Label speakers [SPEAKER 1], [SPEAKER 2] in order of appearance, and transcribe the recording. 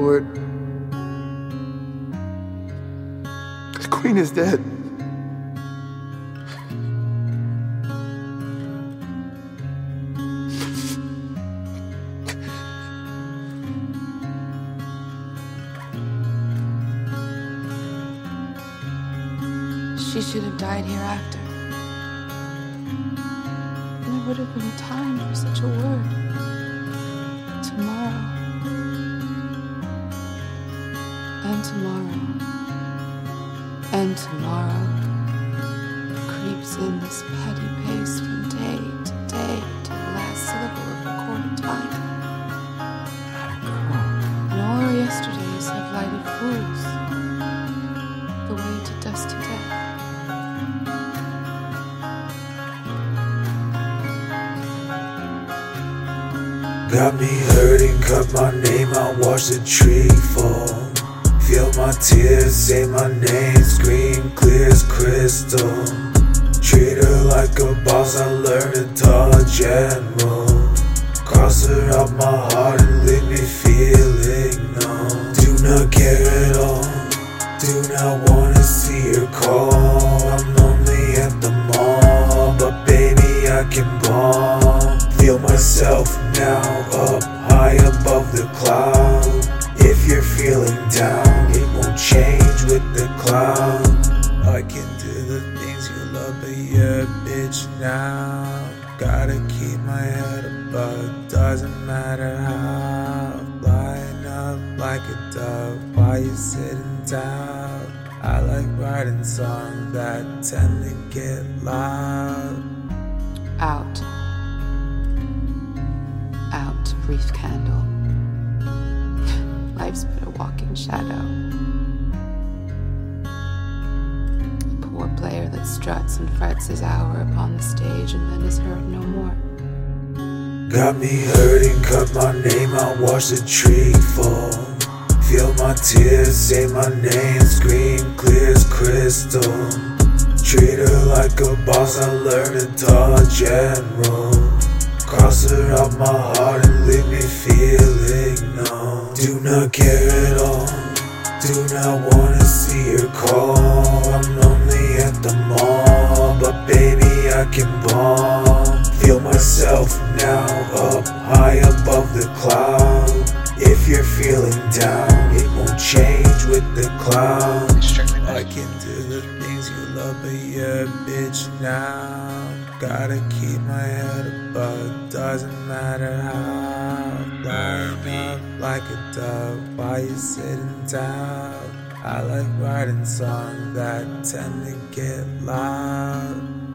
[SPEAKER 1] Lord. The queen is dead.
[SPEAKER 2] She should have died hereafter. And there would have been a time for such a word. And tomorrow. And tomorrow creeps in this petty pace from day to day to the last syllable of recorded time. And all our yesterdays have lighted fools the way to dusty death.
[SPEAKER 3] Got me hurting, cut my name out, watch the tree fall. My name, scream clear as crystal. Treat her like a boss, I learned to touch and roll. Cross her out my heart and leave me the cloud. I can do the things you love, but you're a bitch now. Gotta keep my head above, doesn't matter how. Flying up like a dove, while you're sitting down. I like writing songs that tend to get loud.
[SPEAKER 2] Out. Out, brief candle. Life's but a walking shadow. Player that struts and frets his hour upon the stage and then is heard no more.
[SPEAKER 3] Got me hurting, cut my name out, watch the tree fall. Feel my tears, say my name, scream clear as crystal. Treat her like a boss, I learned to dodge and roll. Cross her out my heart and leave me feeling numb. Do not care at all, do not wanna I can bomb. Feel myself now up high above the cloud. If you're feeling down, it won't change with the cloud. I can do the things you love, but you're a bitch now. Gotta keep my head above, doesn't matter how. Flying up like a dove while you're sitting down. I like writing songs that tend to get loud.